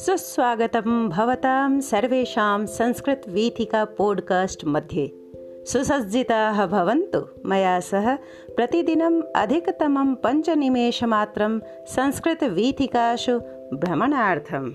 सुस्वागतं भवतां सर्वेषां संस्कृतवीथिका पोड्कास्ट् मध्ये सुसज्जिताः भवन्तु। मया सह प्रतिदिनम् अधिकतमं पञ्चनिमेषमात्रं संस्कृतवीथिकासु भ्रमणार्थम्।